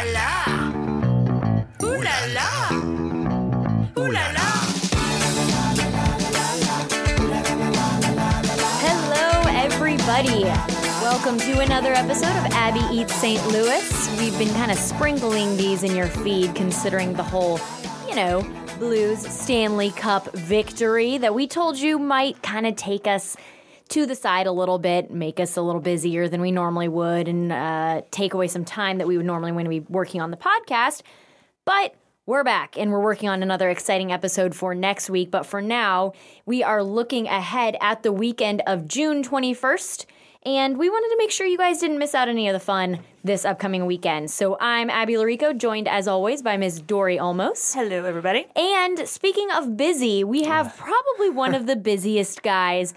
la la. La la. La la. Hello, everybody. Welcome to another episode of Abby Eats St. Louis. We've been kind of sprinkling these in your feed, considering the whole, you know, Blues Stanley Cup victory that we told you might kind of take us to the side a little bit, make us a little busier than we normally would, and uh, take away some time that we would normally want to be working on the podcast. But we're back and we're working on another exciting episode for next week. But for now, we are looking ahead at the weekend of June 21st. And we wanted to make sure you guys didn't miss out any of the fun this upcoming weekend. So I'm Abby Llorico, joined as always by Ms. Dory Olmos. Hello, everybody. And speaking of busy, we have probably one of the busiest guys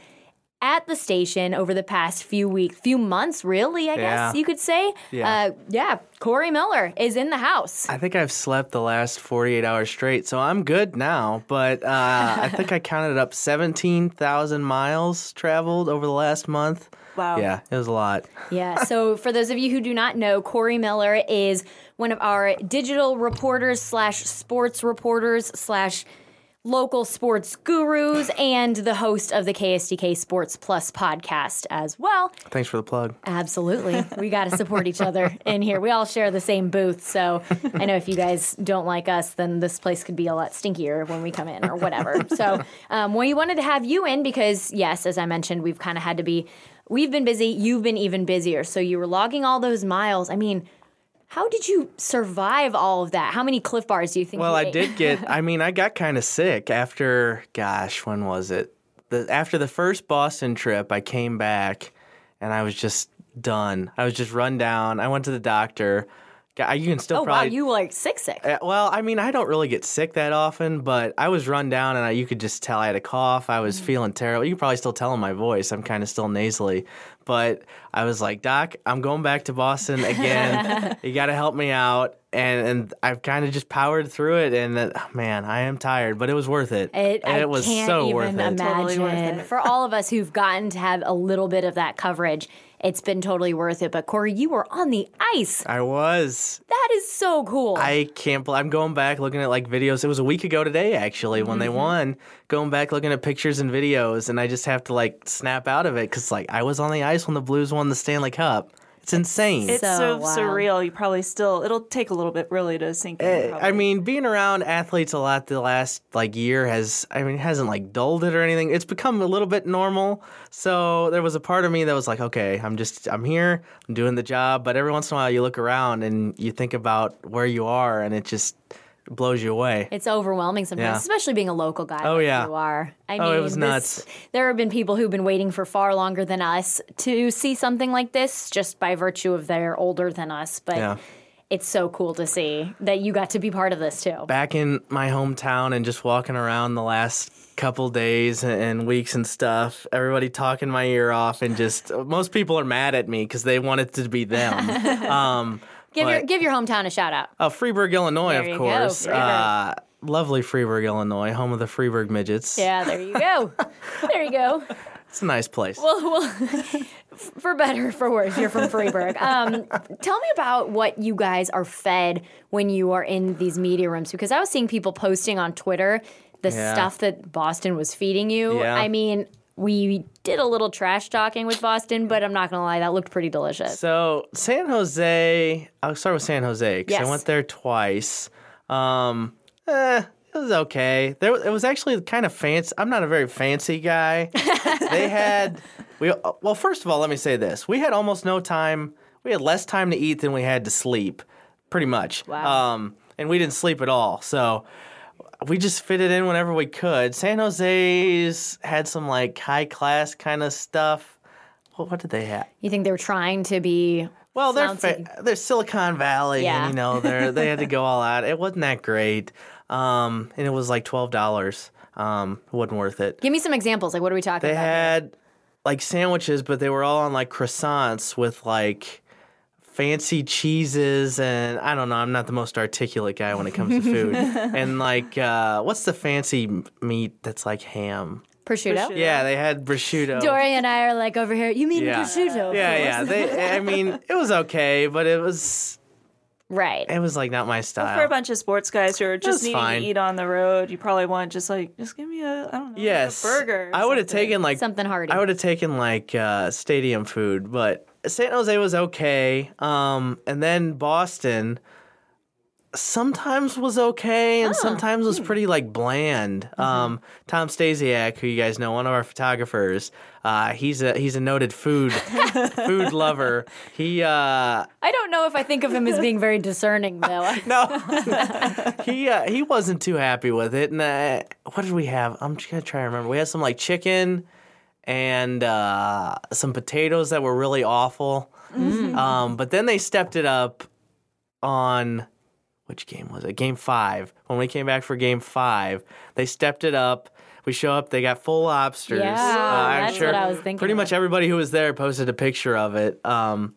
at the station over the past few weeks, few months, really, I guess Yeah. you could say. Yeah. Uh, yeah, Corey Miller is in the house. I think I've slept the last 48 hours straight, so I'm good now. But uh, I think I counted up 17,000 miles traveled over the last month. Wow. Yeah, it was a lot. Yeah. So for those of you who do not know, Corey Miller is one of our digital reporters slash sports reporters slash local sports gurus and the host of the KSDK Sports Plus podcast as well. Thanks for the plug. Absolutely. We got to support each other in here. We all share the same booth. So I know if you guys don't like us, then this place could be a lot stinkier when we come in or whatever. So um, we wanted to have you in because, yes, as I mentioned, we've kind of had to be, we've been busy. You've been even busier. So you were logging all those miles. I mean, how did you survive all of that? How many Clif Bars do you think? Well, you I did get, I mean, I got kind of sick after, gosh, when was it? The, after the first Boston trip, I came back and I was just done. I was just run down. I went to the doctor. Got- You can still Oh, probably. wow. You like sick, sick. Uh, Well, I mean, I don't really get sick that often, but I was run down and I, you could just tell I had a cough. I was feeling terrible. You can probably still tell in my voice. I'm kind of still nasally. But I was like, Doc, I'm going back to Boston again. you got to help me out. And, and I've kind of just powered through it. And uh, man, I am tired, but it was worth it. It, I was can't so even worth it. imagine. Totally worth it. For all of us who've gotten to have a little bit of that coverage, it's been totally worth it. But Corey, you were on the ice. I was. That is so cool. I can't. I'm going back looking at like videos. It was a week ago today, actually, when they Mm-hmm. won. Going back looking at pictures and videos, and I just have to like snap out of it because like I was on the ice when the Blues won the Stanley Cup. It's insane. It's So so, wild. surreal. You probably still, it'll take a little bit really to sink in. Eh, probably. I mean, being around athletes a lot the last like year has, I mean, it hasn't like dulled it or anything. It's become a little bit normal. So there was a part of me that was like, okay, I'm just, I'm here, I'm doing the job. But every once in a while, you look around and you think about where you are, and it just blows you away. it's overwhelming sometimes, Yeah. especially being a local guy. Oh, like yeah. you are. I Oh, mean, it was this- nuts. there have been people who've been waiting for far longer than us to see something like this, just by virtue of they're older than us. But Yeah. it's so cool to see that you got to be part of this too. back in my hometown and just walking around the last couple days and weeks and stuff everybody talking my ear off and just most people are mad at me because they want it to be them um Give your give your hometown a shout out. uh, freeburg illinois There of go, course Freeburg. uh lovely freeburg illinois home of the freeburg midgets Yeah, there you go. there you go. it's a nice place Well, well, for better or for worse, you're from Freeburg. Um, tell me about what you guys are fed when you are in these media rooms, because I was seeing people posting on Twitter the Yeah. stuff that Boston was feeding you. Yeah. I mean, we did a little trash talking with Boston, but I'm not gonna lie, that looked pretty delicious. So San Jose, I'll start with San Jose because Yes. I went there twice. Um, eh, it was okay. There, it was actually kind of fancy. I'm not a very fancy guy. they had we well. First of all, let me say this: we had almost no time. We had less time to eat than we had to sleep, pretty much. Wow. Um, and we didn't sleep at all. So we just fit it in whenever we could. San Jose's had some like high class kind of stuff. What, what did they have? You think they're trying to be Well, they're fa- they're Silicon Valley, Yeah. and you know they they had to go all out. It wasn't that great, um, and it was like twelve dollars. Um, it wasn't worth it. Give me some examples. Like, what are we talking They about? They had like sandwiches, but they were all on like croissants with like fancy cheeses and I don't know. I'm not the most articulate guy when it comes to food. and like, uh, what's the fancy meat that's like ham? prosciutto. Prosciutto. Yeah, they had prosciutto. Dory and I are like over here. You mean Yeah. prosciutto? of Yeah, yeah. They, I mean, it was okay, but it was Right. It was like not my style. For a bunch of sports guys who are just needing fine. to eat on the road, you probably want just like just give me a I don't know yes, a burger. or I would have taken like Something hearty. I would have taken like uh, stadium food, but San Jose was okay. Um, and then Boston sometimes was okay, and sometimes hmm. was pretty like bland. Mm-hmm. Um, Tom Stasiak, who you guys know, one of our photographers, uh, he's a he's a noted food food lover. He uh, I don't know if I think of him as being very discerning, though. no, he uh, he wasn't too happy with it. And uh, what did we have? I'm just gonna try to remember. We had some like chicken and uh, some potatoes that were really awful. Um, but then they stepped it up on which game was it? Game five. When we came back for game five, they stepped it up. We show up. They got full lobsters. Yeah, I'm that's what I was thinking Pretty of. much everybody who was there posted a picture of it. Um,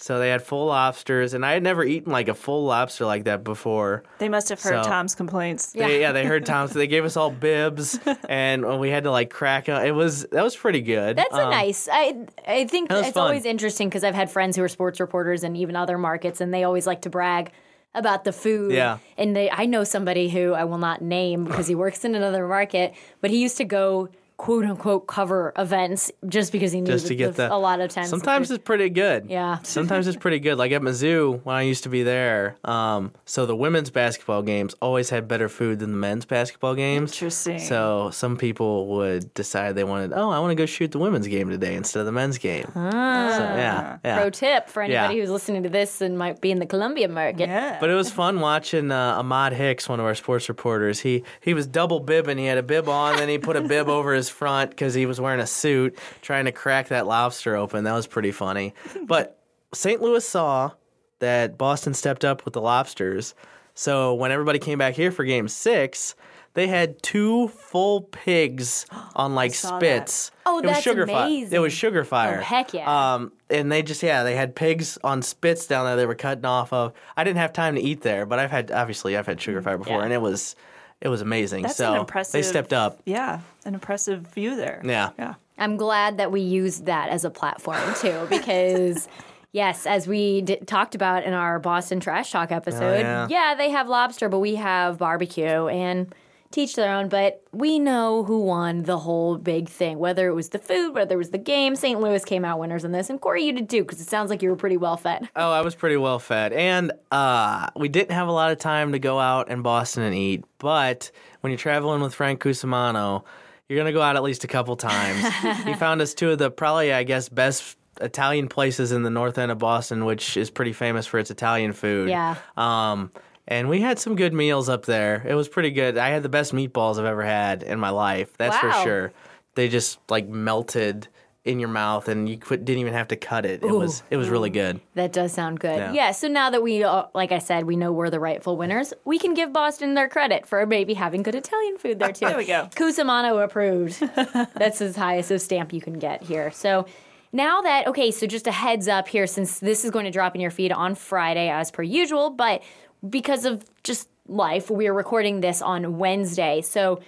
so they had full lobsters, and I had never eaten like a full lobster like that before. They must have heard So- Tom's complaints. They, yeah, they heard Tom, so they gave us all bibs, and we had to like crack. It was that was pretty good. That's a Um, nice. I I think it's fun. always interesting because I've had friends who are sports reporters and even other markets, and they always like to brag about the food. Yeah. And they, I know somebody who I will not name because he works in another market, but he used to go quote unquote cover events just because he knew just to that get the, the a lot of times. Sometimes it's pretty good. Yeah. Sometimes it's pretty good. Like at Mizzou when I used to be there. Um, so the women's basketball games always had better food than the men's basketball games. Interesting. So some people would decide they wanted, oh, I want to go shoot the women's game today instead of the men's game. So yeah, yeah. Pro tip for anybody Yeah. who's listening to this and might be in the Columbia market. Yeah. But it was fun watching uh, Ahmad Hicks, one of our sports reporters. He he was double bibbing. He had a bib on, then he put a bib over his front because he was wearing a suit, trying to crack that lobster open. That was pretty funny. But St. Louis saw that Boston stepped up with the lobsters. So when everybody came back here for Game Six, they had two full pigs on like spits. Oh, it was that's Sugarfire. amazing. It was Sugarfire. Oh, heck yeah. Um, and they just yeah, they had pigs on spits down there. They were cutting off of. I didn't have time to eat there, but I've had obviously I've had Sugarfire before, Yeah. and it was it was amazing. That's so an impressive. they stepped up. Yeah, an impressive view there. Yeah. Yeah. I'm glad that we used that as a platform too, because yes, as we d- talked about in our Boston Trash Talk episode, Oh, yeah. they have lobster, but we have barbecue and teach their own. But we know who won the whole big thing, whether it was the food, whether it was the game. St. Louis came out winners in this, and Corey, you did too, because it sounds like you were pretty well fed. Oh, I was pretty well fed, and uh, we didn't have a lot of time to go out in Boston and eat. But when you're traveling with Frank Cusimano, you're gonna go out at least a couple times. he found us two of the probably, I guess, best Italian places in the north end of Boston, which is pretty famous for its Italian food. Yeah. Um, and we had some good meals up there. It was pretty good. I had the best meatballs I've ever had in my life. That's Wow. for sure. They just like melted in your mouth, and you could, didn't even have to cut it. It was it was really good. That does sound good. Yeah. Yeah. so now that we, uh, like I said, we know we're the rightful winners, we can give Boston their credit for maybe having good Italian food there too. There we go. Cusimano approved. That's as highest of stamp you can get here. So now that, okay, so just a heads up here, since this is going to drop in your feed on Friday as per usual, but because of just life, we are recording this on Wednesday. So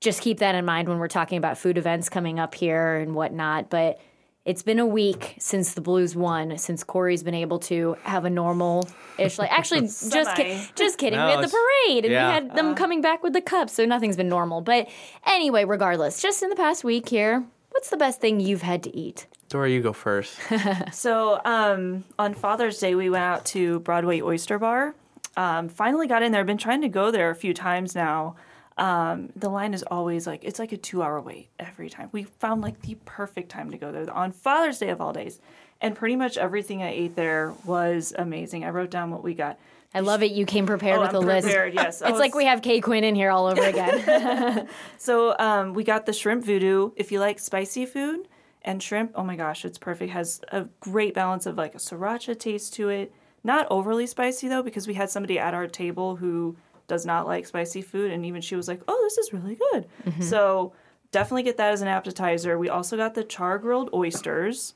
just keep that in mind when we're talking about food events coming up here and whatnot. But it's been a week since the Blues won, since Corey's been able to have a normal ish like actually just ki- just kidding. No, we had the parade and yeah. we had them coming back with the cups, so nothing's been normal. But anyway, regardless, just in the past week here, what's the best thing you've had to eat? Dora, you go first. So um, on Father's Day, we went out to Broadway Oyster Bar. Um, finally got in there. I've been trying to go there a few times now. Um, the line is always like it's like a two-hour wait every time. We found like the perfect time to go there on Father's Day of all days, and pretty much everything I ate there was amazing. I wrote down what we got. I love it. You came prepared Oh, with I'm a list. prepared, yes. I It's like we have Kay Quinn in here all over again. So um, we got the shrimp voodoo. If you like spicy food and shrimp, oh my gosh, it's perfect. Has a great balance of like a sriracha taste to it. Not overly spicy though, because we had somebody at our table who does not like spicy food, and even she was like, "Oh, this is really good." Mm-hmm. So definitely get that as an appetizer. We also got the char grilled oysters.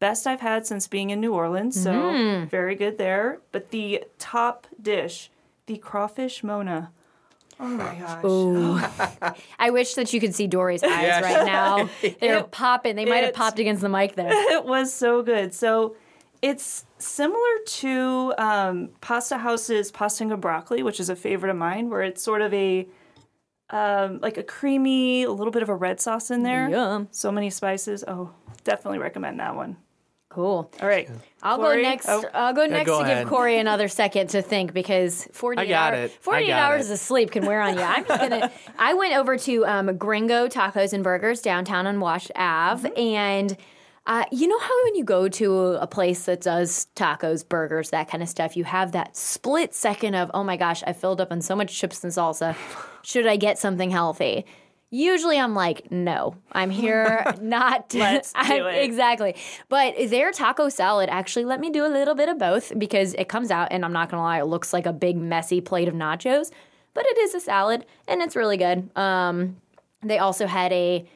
Best I've had since being in New Orleans, so mm-hmm. very good there. But the top dish, the crawfish Mona. Oh my gosh. I wish that you could see Dory's eyes Yeah. right now. They're It- popping. They might have popped against the mic there. it was so good. So It's similar to um, Pasta House's pasta and broccoli, which is a favorite of mine, where it's sort of a um, like a creamy, a little bit of a red sauce in there. Yum. So many spices. Oh, definitely recommend that one. Cool. All right. I'll Corey? go next. Oh, I'll go next go to ahead. give Corey another second to think because 48, I got hour- it. I 48 got hours it. of sleep can wear on you. I'm just gonna. I went over to um, Gringo Tacos and Burgers downtown on Wash Ave, Mm-hmm. and uh, you know how when you go to a place that does tacos, burgers, that kind of stuff, you have that split second of, oh my gosh, I filled up on so much chips and salsa. Should I get something healthy? Usually I'm like, no, I'm here not to. Let's do it. Exactly. But their taco salad actually let me do a little bit of both because it comes out, and I'm not gonna lie, it looks like a big messy plate of nachos, but it is a salad and it's really good. Um, they also had a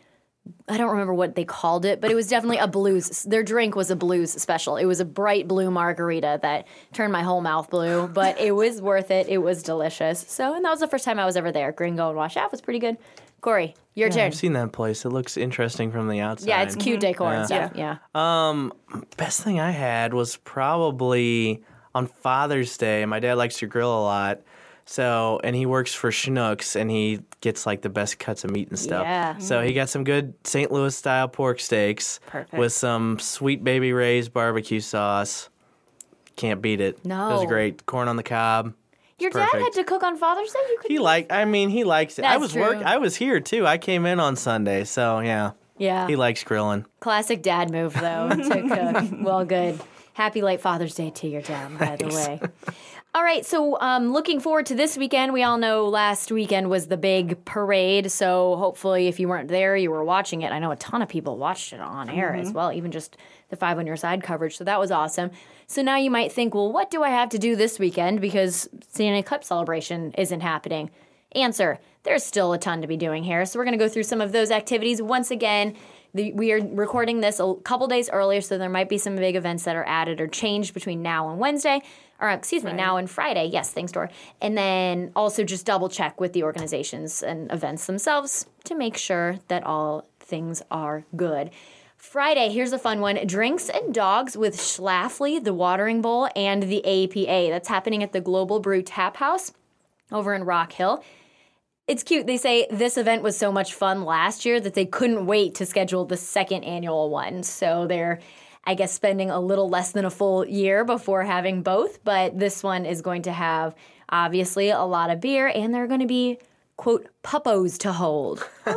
I don't remember what they called it, but it was definitely a blues. Their drink was a blues special. It was a bright blue margarita that turned my whole mouth blue, but it was worth it. It was delicious. So, and that was the first time I was ever there. Gringo and Wash Ave was pretty good. Corey, your turn. I've seen that place. It looks interesting from the outside. Yeah, it's cute decor and Yeah. stuff. Yeah. Um, best thing I had was probably on Father's Day. My dad likes to grill a lot. So, and he works for Schnucks and he gets like the best cuts of meat and stuff. Yeah. So he got some good St. Louis style pork steaks Perfect. with some sweet baby Ray's barbecue sauce. Can't beat it. It No. was great. Corn on the cob. Your dad had to cook on Father's Day. You could. He like I mean he likes it. That's I was true. work I was here too. I came in on Sunday. So, yeah. yeah. He likes grilling. Classic dad move though to cook. Well, good. Happy late Father's Day to your dad, by the way. All right, so um, looking forward to this weekend. We all know last weekend was the big parade, so hopefully, if you weren't there, you were watching it. I know a ton of people watched it on air as well, even just the five on your side coverage. So that was awesome. So now you might think, well, what do I have to do this weekend because Stanley Cup celebration isn't happening? Answer: There's still a ton to be doing here, so we're going to go through some of those activities once again. The, we are recording this a couple days earlier, so there might be some big events that are added or changed between now and Wednesday, or um, excuse me, now and Friday. Yes, thanks, Dor. And then also just double check with the organizations and events themselves to make sure that all things are good. Friday, here's a fun one Drinks and Dogs with Schlafly, the Watering Bowl, and the APA. That's happening at the Global Brew Tap House over in Rock Hill. It's cute. They say this event was so much fun last year that they couldn't wait to schedule the second annual one. So they're, I guess, spending a little less than a full year before having both. But this one is going to have obviously a lot of beer, and there are going to be, quote, puppos to hold.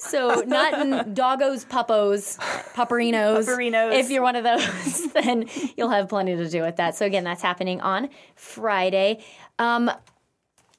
So not in doggos, puppos, pupperinos. Pupperinos. If you're one of those, then you'll have plenty to do with that. So again, that's happening on Friday. Um,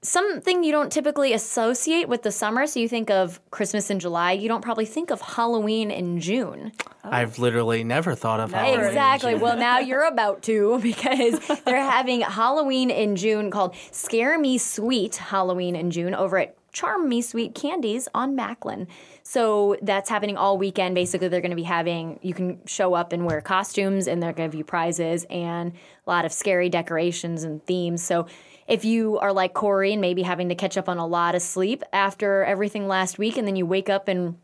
something you don't typically associate with the summer. So you think of Christmas in July. You don't probably think of Halloween in June. Oh. I've literally never thought of Halloween. Exactly. Well, now you're about to because they're having Halloween in June called Scare Me Sweet Halloween in June over at Charm Me Sweet Candies on Macklind. So that's happening all weekend. Basically, they're going to be having, you can show up and wear costumes and they're going to give you prizes and a lot of scary decorations and themes. So if you are like Corey and maybe having to catch up on a lot of sleep after everything last week and then you wake up and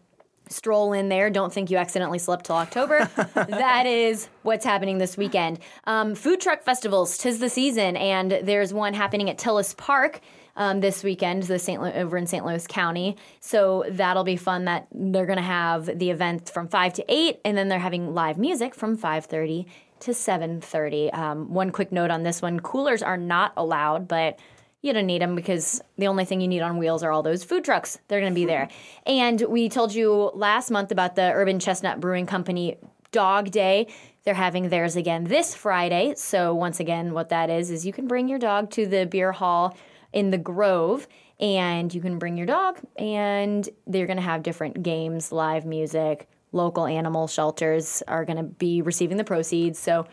stroll in there. Don't think you accidentally slept till October. that is what's happening this weekend. Um, food truck festivals, tis the season, and there's one happening at Tilles Park. Um, this weekend, the St. Lu- over in St. Louis County, so that'll be fun. That they're gonna have the event from five to eight, and then they're having live music from five thirty to seven thirty. Um, one quick note on this one: coolers are not allowed, but you don't need them because the only thing you need on wheels are all those food trucks. They're going to be there. And we told you last month about the Urban Chestnut Brewing Company Dog Day. They're having theirs again this Friday. So, once again, what that is, is you can bring your dog to the beer hall in the Grove and you can bring your dog, and they're going to have different games, live music. Local animal shelters are going to be receiving the proceeds. So,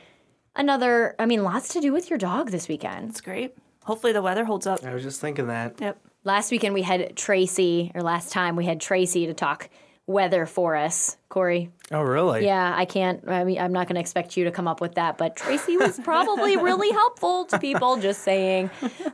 another, I mean, lots to do with your dog this weekend. It's great. Hopefully the weather holds up. I was just thinking that. Yep. last weekend we had Tracy, or last time we had Tracy to talk weather for us, Corey. Oh, really? Yeah, I can't. I mean, I'm not going to expect you to come up with that, but Tracy was probably really helpful to people. Just saying.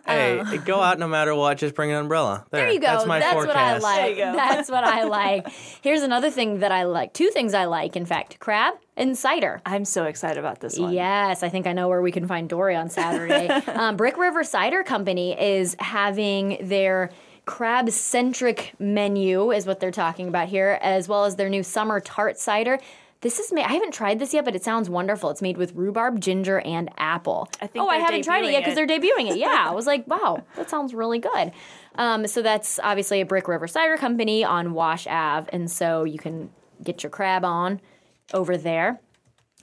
Hey, go out no matter what. Just bring an umbrella. There, Uh. There you go. That's my what I like. That's what I like. Here's another thing that I like. Two things I like, in fact crab and cider. I'm so excited about this one. Yes, I think I know where we can find Dory on Saturday. um, Brick River Cider Company is having their crab centric menu, is what they're talking about here, as well as their new summer tart cider. This is made. I haven't tried this yet, but it sounds wonderful. It's made with rhubarb, ginger, and apple. I think oh, I haven't tried it yet because they're debuting it. Yeah, I was like, wow, that sounds really good. Um, so that's obviously a Brick River Cider Company on Wash Ave, and so you can get your crab on over there.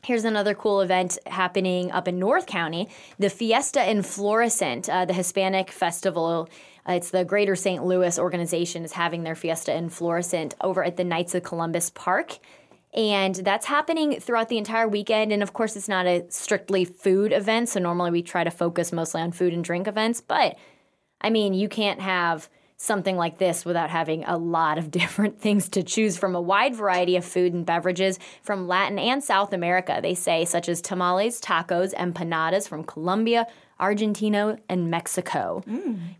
Here's another cool event happening up in North County the Fiesta in Florissant, uh, the Hispanic festival. Uh, it's the Greater St. Louis organization is having their Fiesta in Florissant over at the Knights of Columbus Park. And that's happening throughout the entire weekend. And of course, it's not a strictly food event. So normally we try to focus mostly on food and drink events. But I mean, you can't have something like this without having a lot of different things to choose from a wide variety of food and beverages from Latin and South America, they say, such as tamales, tacos, empanadas from Colombia, Argentina, and Mexico.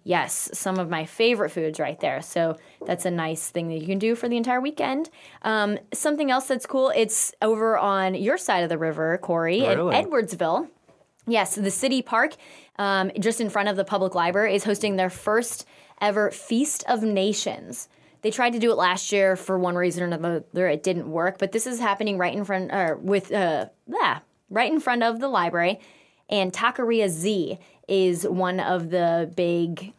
Yes, some of my favorite foods right there. So that's a nice thing that you can do for the entire weekend. Um, something else that's cool, it's over on your side of the river, Corey, Really? in Edwardsville. Yes, the city park, um, just in front of the public library, is hosting their first ever Feast of Nations. They tried to do it last year for one reason or another. It didn't work, but this is happening right in front, or with, uh, yeah, right in front of the library. And Taqueria Z is one of the big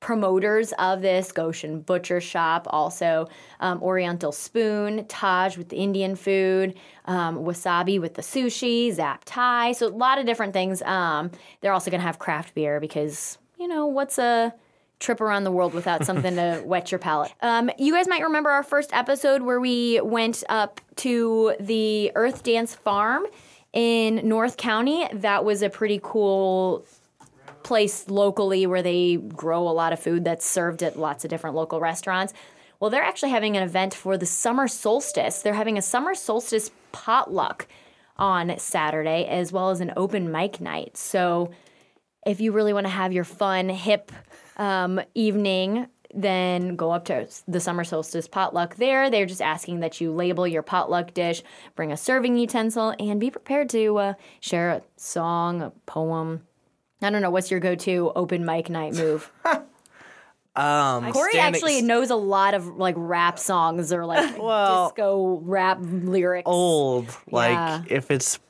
promoters of this Goshen Butcher Shop, also um, Oriental Spoon, Taj with the Indian food, um, Wasabi with the sushi, Zap Thai. So a lot of different things. Um, they're also going to have craft beer because, you know, what's a trip around the world without something to wet your palate. Um, you guys might remember our first episode where we went up to the Earth Dance Farm in North County. That was a pretty cool place locally where they grow a lot of food that's served at lots of different local restaurants. Well, they're actually having an event for the summer solstice. They're having a summer solstice potluck on Saturday, as well as an open mic night. So, if you really want to have your fun, hip um, evening, then go up to the summer solstice potluck there. They're just asking that you label your potluck dish, bring a serving utensil, and be prepared to uh, share a song, a poem. I don't know. What's your go to open mic night move? Um, Corey standing- actually knows a lot of like rap songs or like Well- disco rap lyrics. old. Like Yeah. if it's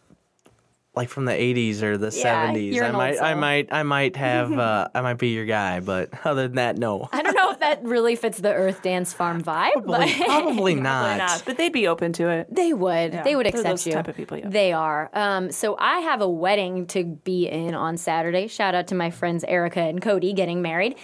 like from the 80s or the Yeah, 70s, you're I an old might, I might, I might have, uh, I might be your guy. But other than that, no. I don't know if that really fits the Earth Dance Farm vibe, Probably, but probably Why not. not? But they'd be open to it. They would. they would they're accept those you. type of people, yeah. They are. Um, so I have a wedding to be in on Saturday. Shout out to my friends Erica and Cody getting married.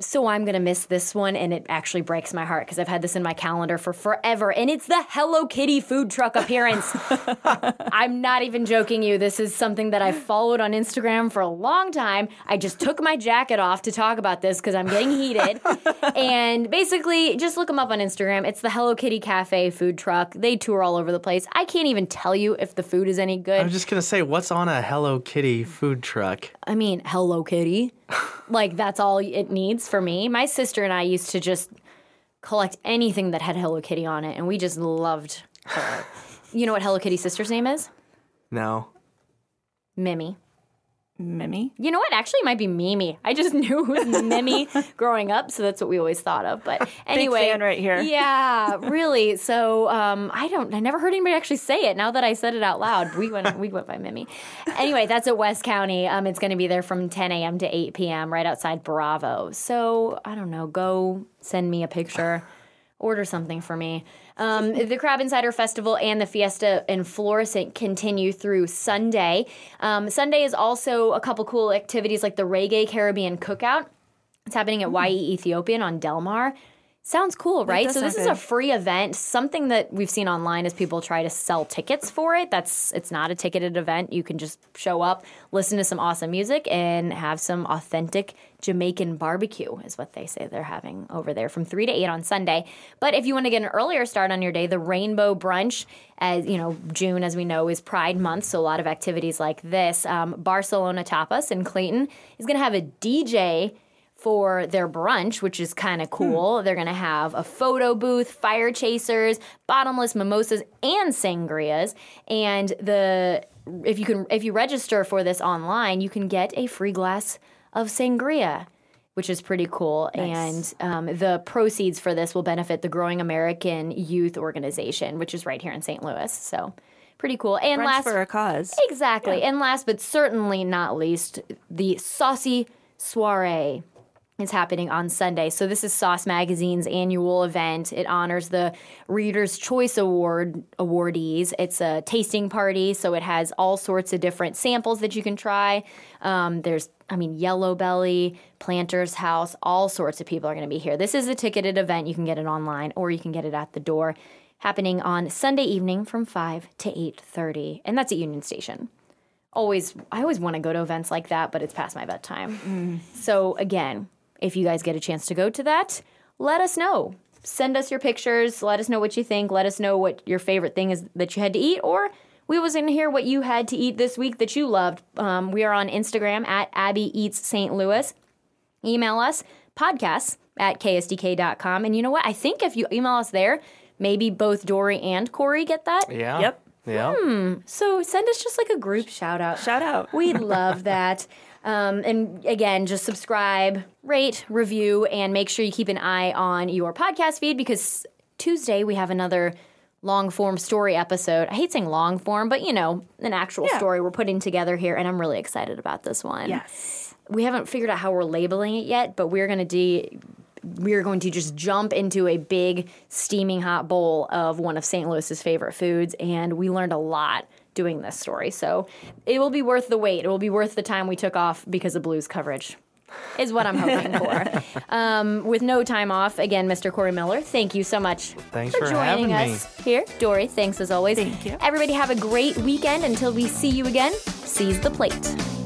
So I'm gonna miss this one, and it actually breaks my heart because I've had this in my calendar for forever, and it's the Hello Kitty food truck appearance. I'm not even joking you. This is something that I've followed on Instagram for a long time. I just took my jacket off to talk about this because I'm getting heated. and basically, just look them up on Instagram. It's the Hello Kitty Cafe food truck. They tour all over the place. I can't even tell you if the food is any good. I'm just gonna say, what's on a Hello Kitty food truck? I mean, Hello Kitty. like that's all it needs for me. My sister and I used to just collect anything that had Hello Kitty on it, and we just loved her. you know what Hello Kitty's sister's name is? No. Mimi. Mimi. You know what? Actually, it might be Mimi. I just knew it was Mimi growing up, so that's what we always thought of. But anyway, fan right here. Yeah, really. So um, I don't. I never heard anybody actually say it. Now that I said it out loud, we went. we went by Mimi. Anyway, that's at West County. Um, it's going to be there from 10 a.m. to 8 p.m. right outside Bravo. So I don't know. Go send me a picture. Order something for me. Um, the Crab Insider Festival and the Fiesta in Florissant continue through Sunday. Um, Sunday is also a couple cool activities like the Reggae Caribbean Cookout. It's happening at YE Ethiopian on Delmar. Sounds cool, right? So this is a free event. Something that we've seen online is people try to sell tickets for it. That's it's not a ticketed event. You can just show up, listen to some awesome music, and have some authentic Jamaican barbecue, is what they say they're having over there from three to eight on Sunday. But if you want to get an earlier start on your day, the Rainbow Brunch, as you know, June, as we know, is Pride Month, so a lot of activities like this. Um, Barcelona Tapas in Clayton is going to have a DJ for their brunch, which is kind of cool. They're going to have a photo booth, fire chasers, bottomless mimosas, and sangrias. And the if you can if you register for this online, you can get a free glass of sangria. Which is pretty cool. And um, the proceeds for this will benefit the Growing American Youth Organization, which is right here in St. Louis. So, pretty cool. And Brunch last for a cause. Exactly. And last but certainly not least, the Saucy Soiree is happening on Sunday. So this is Sauce Magazine's annual event. It honors the Reader's Choice Award awardees. It's a tasting party, so it has all sorts of different samples that you can try. Um, there's, I mean, Yellow Belly, Planter's House, all sorts of people are going to be here. This is a ticketed event. You can get it online or you can get it at the door. Happening on Sunday evening from 5 to 8:30, and that's at Union Station always I always want to go to events like that, but it's past my bedtime. So again, if you guys get a chance to go to that, let us know. Send us your pictures. Let us know what you think. Let us know what your favorite thing is that you had to eat, or we was in here what you had to eat this week that you loved. Um, we are on Instagram at Abby Eats St. Louis. Email us podcasts at ksdk.com. And you know what? I think if you email us there, maybe both Dory and Corey get that. Yeah. Yep. Yeah. Hmm. So send us just like a group shout out. Shout out. We'd love that. Um, and again, just subscribe, rate, review, and make sure you keep an eye on your podcast feed because Tuesday we have another long form story episode. I hate saying long form, but you know, an actual Yeah. story we're putting together here, and I'm really excited about this one. Yes. We haven't figured out how we're labeling it yet, but we're gonna de- we're going to just jump into a big steaming hot bowl of one of St. Louis's favorite foods, and we learned a lot doing this story. So it will be worth the wait. It will be worth the time we took off because of blues coverage. Is what I'm hoping for. Um, with no time off, again, Mr. Corey Miller, thank you so much Thanks for for joining having us here. Dory, thanks as always. Thank you. Everybody have a great weekend until we see you again. Seize the plate.